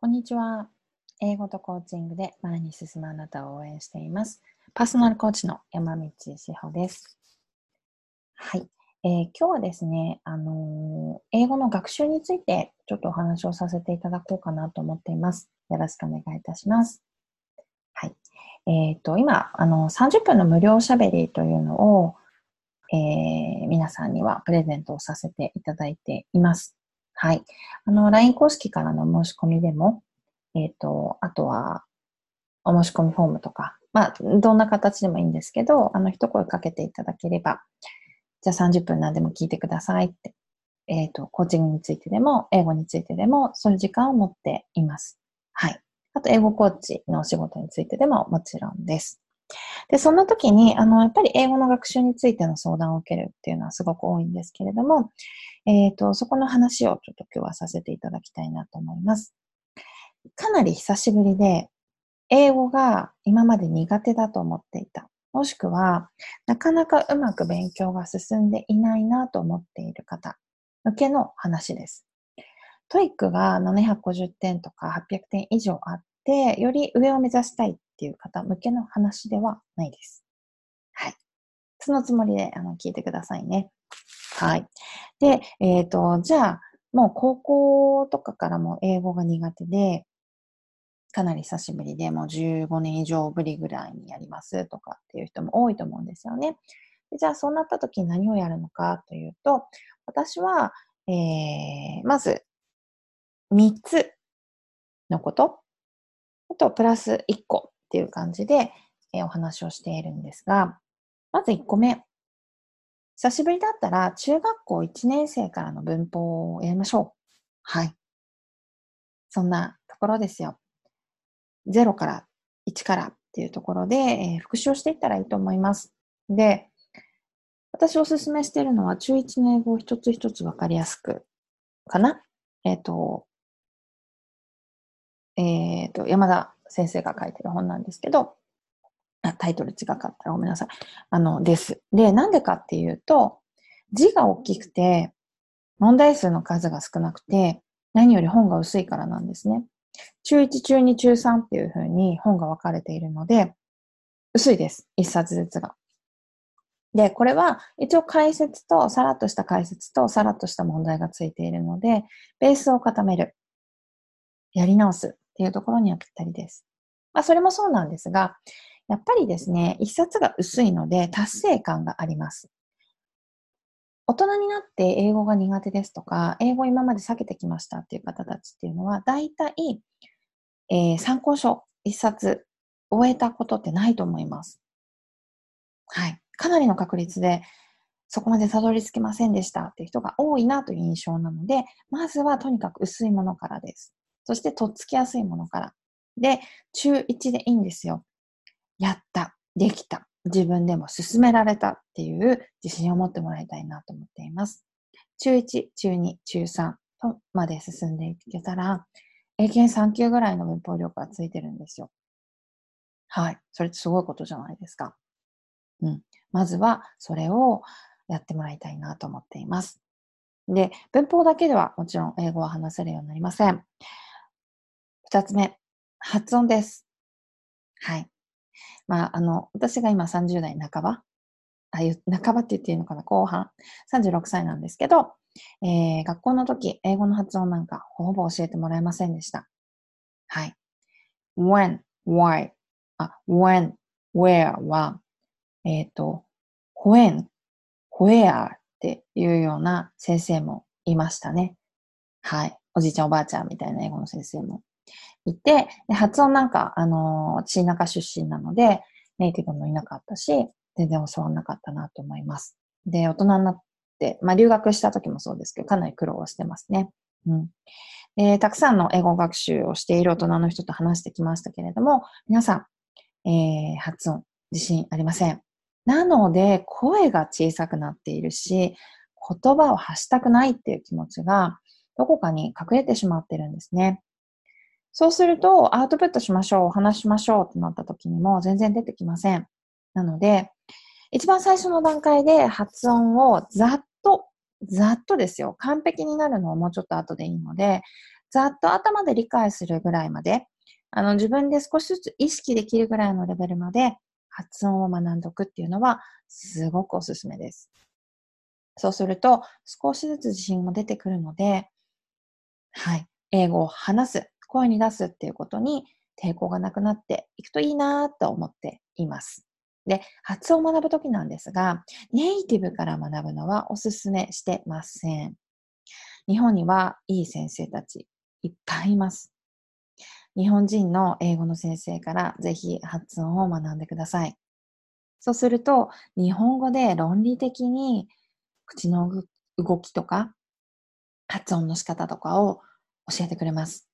こんにちは。英語とコーチングで前に進むあなたを応援しています。パーソナルコーチの山道志保です。はい。えー、今日はですね、あのー、英語の学習についてちょっとお話をさせていただこうかなと思っています。よろしくお願いいたします。はい。えっ、ー、と、今、あの、30分の無料しゃべりというのを、え皆さんにはプレゼントをさせていただいています。はい。あの、LINE 公式からの申し込みでも、えっ、ー、と、あとは、お申し込みフォームとか、まあ、どんな形でもいいんですけど、あの、一声かけていただければ、じゃあ30分何でも聞いてくださいって、えっ、ー、と、コーチングについてでも、英語についてでも、そういう時間を持っています。はい。あと、英語コーチのお仕事についてでももちろんです。で、そんな時に、あの、やっぱり英語の学習についての相談を受けるっていうのはすごく多いんですけれども、えーっと、そこの話をちょっと今日はさせていただきたいなと思います。かなり久しぶりで、英語が今まで苦手だと思っていた。もしくは、なかなかうまく勉強が進んでいないなと思っている方向けの話です。 TOEIC が750点とか800点以上あって、より上を目指したいっていう方向けの話ではないです。はい。そのつもりであの聞いてくださいね。はい。で、えっ、ー、と、じゃあ、もう高校とかからも英語が苦手で、かなり久しぶりで、もう15年以上ぶりぐらいにやりますとかっていう人も多いと思うんですよね。じゃあ、そうなった時に何をやるのかというと、私は、えー、まず、3つのこと、あと、プラス1個っていう感じで、えー、お話をしているんですが、まず1個目。久しぶりだったら、中学校1年生からの文法をやりましょう。はい。そんなところですよ。0から1からっていうところで、えー、復習をしていったらいいと思います。で、私おすすめしているのは、中1の英語を一つ一つわかりやすく、かなえっ、ー、と、えっ、ー、と、山田先生が書いてる本なんですけど、あ、タイトル違かったらごめんなさい。あの、です。で、なんでかっていうと、字が大きくて、問題数の数が少なくて、何より本が薄いからなんですね。中1、中2、中3っていう風に本が分かれているので、薄いです。一冊ずつが。で、これは一応解説と、さらっとした解説と、さらっとした問題がついているので、ベースを固める。やり直すっていうところにはぴったりです。まあ、それもそうなんですが、やっぱりですね、一冊が薄いので達成感があります。大人になって英語が苦手ですとか、英語今まで避けてきましたっていう方たちっていうのは、大体、えー、参考書一冊終えたことってないと思います。はい。かなりの確率で、そこまでたどり着きませんでしたっていう人が多いなという印象なので、まずはとにかく薄いものからです。そして、とっつきやすいものから。で、中1でいいんですよ。やった、できた、自分でも進められたっていう自信を持ってもらいたいなと思っています。中1、中2、中3とまで進んでいけたら、英検3級ぐらいの文法力がついてるんですよ。はい。それってすごいことじゃないですか。うん。まずは、それをやってもらいたいなと思っています。で、文法だけではもちろん英語は話せるようになりません。二つ目、発音です。はい。まあ、あの、私が今30代半ば、あいう、半ばって言っていいのかな、後半、36歳なんですけど、えー、学校の時、英語の発音なんかほぼ教えてもらえませんでした。はい。when, why, あ、when, where は、えっ、ー、と、when, where っていうような先生もいましたね。はい。おじいちゃんおばあちゃんみたいな英語の先生もいて、で発音なんか、あの、新中出身なので、ネイティブもいなかったし、全然教わんなかったなと思います。で、大人になって、まあ留学した時もそうですけど、かなり苦労してますね。うん。で、たくさんの英語学習をしている大人の人と話してきましたけれども、皆さん、えー、発音、自信ありません。なので、声が小さくなっているし、言葉を発したくないっていう気持ちが、どこかに隠れてしまってるんですね。そうすると、アウトプットしましょう、話しましょうってなった時にも全然出てきません。なので、一番最初の段階で発音をざっと、ざっとですよ。完璧になるのはもうちょっと後でいいので、ざっと頭で理解するぐらいまで、あの、自分で少しずつ意識できるぐらいのレベルまで発音を学んどくっていうのは、すごくおすすめです。そうすると、少しずつ自信も出てくるので、はい、英語を話す、声に出すっていうことに抵抗がなくなっていくといいなと思っています。で、発音を学ぶときなんですが、ネイティブから学ぶのはおすすめしてません。日本にはいい先生たちいっぱいいます。日本人の英語の先生からぜひ発音を学んでください。そうすると、日本語で論理的に口の動きとか発音の仕方とかを教えてくれます。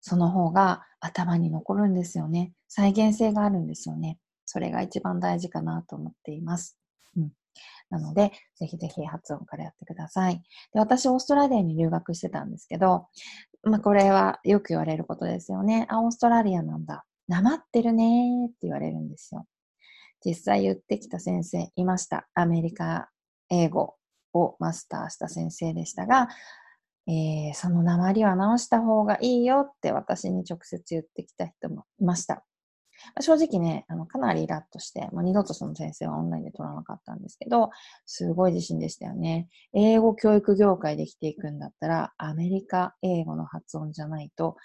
その方が頭に残るんですよね。再現性があるんですよね。それが一番大事かなと思っています。うん、なので、ぜひぜひ発音からやってください。で私、オーストラリアに留学してたんですけど、まあ、これはよく言われることですよね。あ、オーストラリアなんだ。なまってるねって言われるんですよ。実際言ってきた先生いました。アメリカ英語をマスターした先生でしたが、えー、その鉛は直した方がいいよって私に直接言ってきた人もいました。正直ね、あのかなりイラッとして、もう二度とその先生はオンラインで取らなかったんですけど、すごい自信でしたよね。英語教育業界で生きていくんだったら、アメリカ英語の発音じゃないと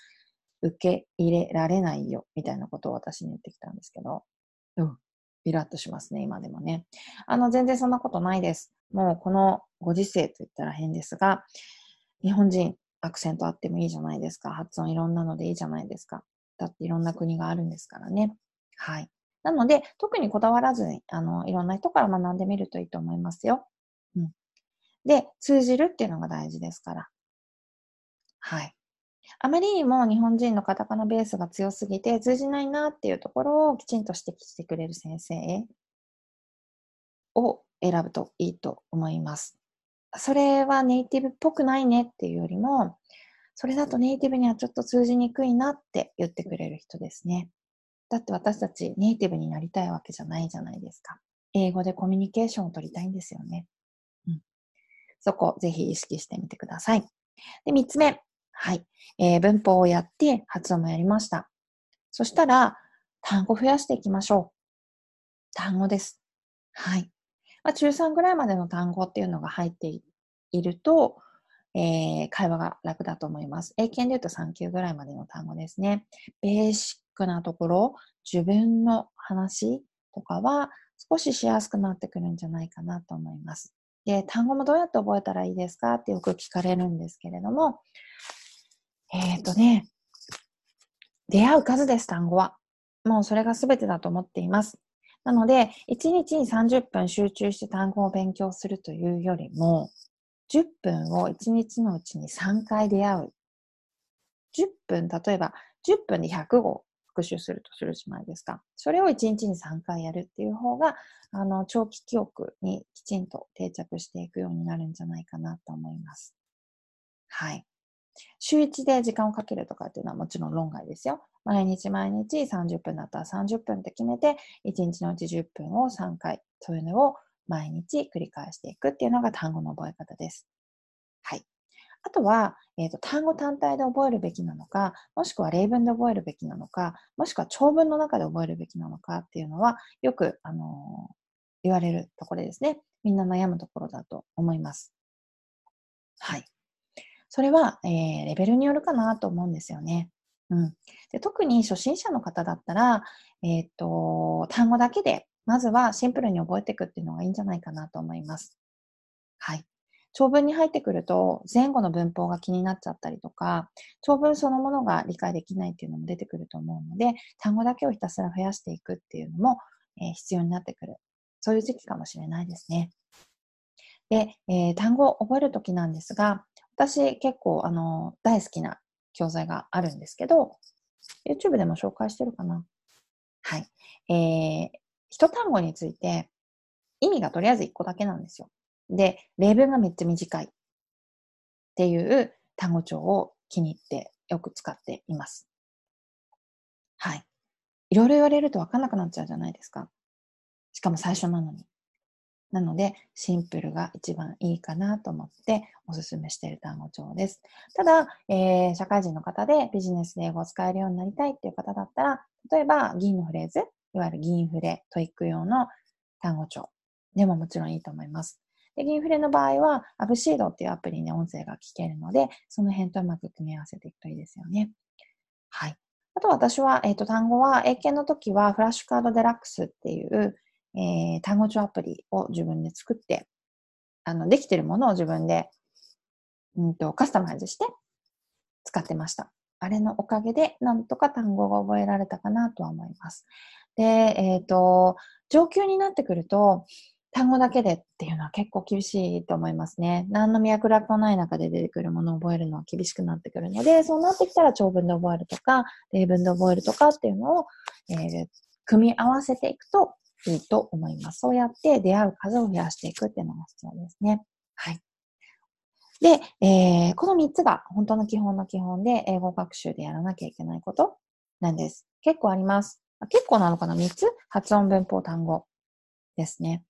受け入れられないよ、みたいなことを私に言ってきたんですけど、うん、イラッとしますね、今でもね。あの、全然そんなことないです。もうこのご時世と言ったら変ですが、日本人、アクセントあってもいいじゃないですか。発音いろんなのでいいじゃないですか。だっていろんな国があるんですからね。はい。なので、特にこだわらずに、あの、いろんな人から学んでみるといいと思いますよ。うん。で、通じるっていうのが大事ですから。はい。あまりにも日本人のカタカナベースが強すぎて通じないなっていうところをきちんと指摘してくれる先生を選ぶといいと思います。それはネイティブっぽくないねっていうよりも、それだとネイティブにはちょっと通じにくいなって言ってくれる人ですね。だって私たちネイティブになりたいわけじゃないじゃないですか。英語でコミュニケーションを取りたいんですよね。うん、そこ、ぜひ意識してみてください。で、三つ目。はい。えー、文法をやって発音もやりました。そしたら、単語増やしていきましょう。単語です。はい。まあ、中3ぐらいまでの単語っていうのが入っていると、えー、会話が楽だと思います。英検で言うと3級ぐらいまでの単語ですね。ベーシックなところ、自分の話とかは少ししやすくなってくるんじゃないかなと思います。で、単語もどうやって覚えたらいいですかってよく聞かれるんですけれども、えっ、ー、とね、出会う数です、単語は。もうそれが全てだと思っています。なので、1日に30分集中して単語を勉強するというよりも、10分を1日のうちに3回出会う。10分、例えば10分で100語復習するとするじゃないですか。それを1日に3回やるっていう方が、あの、長期記憶にきちんと定着していくようになるんじゃないかなと思います。はい。週1で時間をかけるとかっていうのはもちろん論外ですよ。毎日毎日30分だったら30分って決めて、1日のうち10分を3回、そういうのを毎日繰り返していくっていうのが単語の覚え方です。はい。あとは、えーと、単語単体で覚えるべきなのか、もしくは例文で覚えるべきなのか、もしくは長文の中で覚えるべきなのかっていうのは、よく、あのー、言われるところですね。みんな悩むところだと思います。はい。それは、えー、レベルによるかなと思うんですよね。うん、で特に初心者の方だったら、えっ、と、単語だけで、まずはシンプルに覚えていくっていうのがいいんじゃないかなと思います。はい。長文に入ってくると、前後の文法が気になっちゃったりとか、長文そのものが理解できないっていうのも出てくると思うので、単語だけをひたすら増やしていくっていうのも、えー、必要になってくる。そういう時期かもしれないですね。で、えー、単語を覚えるときなんですが、私結構あの大好きな教材があるんですけど、YouTube でも紹介してるかな。はい。えー、一単語について意味がとりあえず一個だけなんですよ。で、例文がめっちゃ短いっていう単語帳を気に入ってよく使っています。はい。いろいろ言われるとわかんなくなっちゃうじゃないですか。しかも最初なのに。なので、シンプルが一番いいかなと思っておすすめしている単語帳です。ただ、えー、社会人の方でビジネスで英語を使えるようになりたいっていう方だったら、例えば、銀のフレーズ、いわゆる銀フレ、 TOEIC用の単語帳でももちろんいいと思います。で、銀フレの場合は、 abceed っていうアプリで音声が聞けるので、その辺とうまく組み合わせていくといいですよね。はい。あと私は、えっ、ー、と、単語は、英検の時は、フラッシュカードデラックスっていう、えー、単語帳アプリを自分で作って、あの、できてるものを自分で、うんと、カスタマイズして使ってました。あれのおかげで、なんとか単語が覚えられたかなとは思います。で、えっ、ー、と、上級になってくると、単語だけでっていうのは結構厳しいと思いますね。何の脈絡もない中で出てくるものを覚えるのは厳しくなってくるので、そうなってきたら長文で覚えるとか、例文で覚えるとかっていうのを、えー、組み合わせていくといいと思います。そうやって出会う数を増やしていくっていうのが必要ですね。はい。で、えー、この3つが本当の基本の基本で英語学習でやらなきゃいけないことなんです。結構あります。結構なのかな ?3 つ？発音、文法、単語ですね。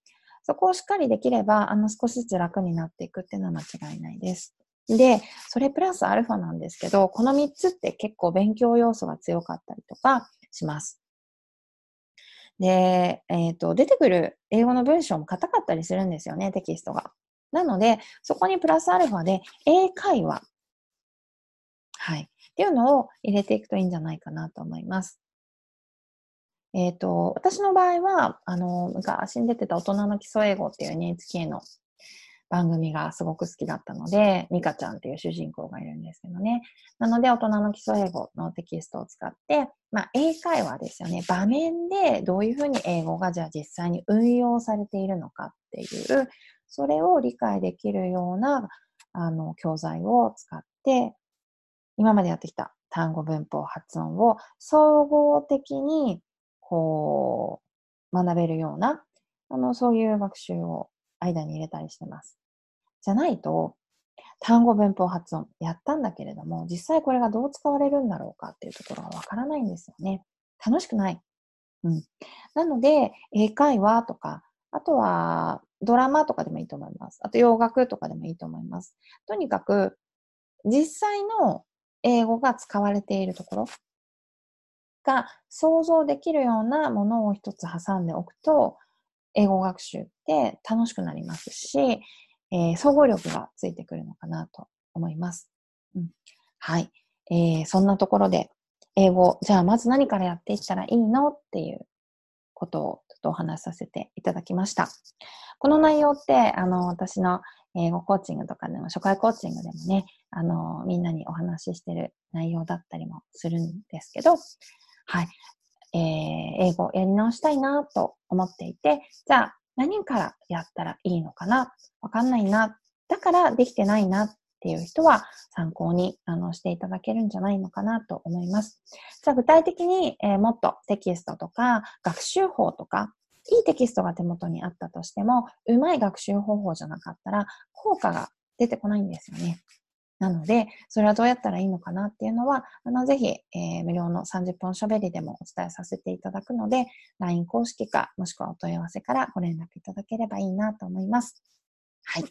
そこをしっかりできれば、あの、少しずつ楽になっていくっていうのは間違いないです。で、それプラスアルファなんですけど、この3つって結構勉強要素が強かったりとかします。で、えっ、ー、と、出てくる英語の文章も硬かったりするんですよね、テキストが。なので、そこにプラスアルファで英会話。はい。っていうのを入れていくといいんじゃないかなと思います。えっ、ー、と、私の場合は、あの、昔に出てた大人の基礎英語っていう NHK の番組がすごく好きだったので、ミカちゃんっていう主人公がいるんですけどね。なので、大人の基礎英語のテキストを使って、まあ、英会話ですよね。場面でどういうふうに英語がじゃあ実際に運用されているのかっていう、それを理解できるような、あの、教材を使って、今までやってきた単語文法発音を総合的に、こう、学べるような、あの、そういう学習を間に入れたりしてます。じゃないと、単語文法発音やったんだけれども、実際これがどう使われるんだろうかっていうところがわからないんですよね。楽しくない。うん。なので、英会話とか、あとはドラマとかでもいいと思います。あと洋楽とかでもいいと思います。とにかく、実際の英語が使われているところが想像できるようなものを一つ挟んでおくと、英語学習って楽しくなりますし、えー、総合力がついてくるのかなと思います。うん、はい、えー。そんなところで、英語、じゃあまず何からやっていったらいいのっていうことをちょっとお話しさせていただきました。この内容って、あの、私の英語コーチングとかでも、初回コーチングでもね、あの、みんなにお話ししてる内容だったりもするんですけど、はい。えー、英語やり直したいなと思っていて、じゃあ何からやったらいいのかな？わかんないな。だからできてないなっていう人は参考にあのしていただけるんじゃないのかなと思います。じゃあ具体的に、えー、もっとテキストとか学習法とかいいテキストが手元にあったとしても、うまい学習方法じゃなかったら効果が出てこないんですよね。なので、それはどうやったらいいのかなっていうのは、あの、ぜひ、えー、無料の30分喋りでもお伝えさせていただくので、LINE 公式か、もしくはお問い合わせからご連絡いただければいいなと思います。はい。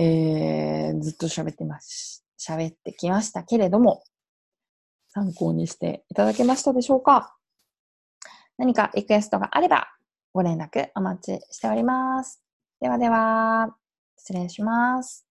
えー、ずっと喋ってます。喋ってきましたけれども、参考にしていただけましたでしょうか？何かリクエストがあれば、ご連絡お待ちしております。ではでは、失礼します。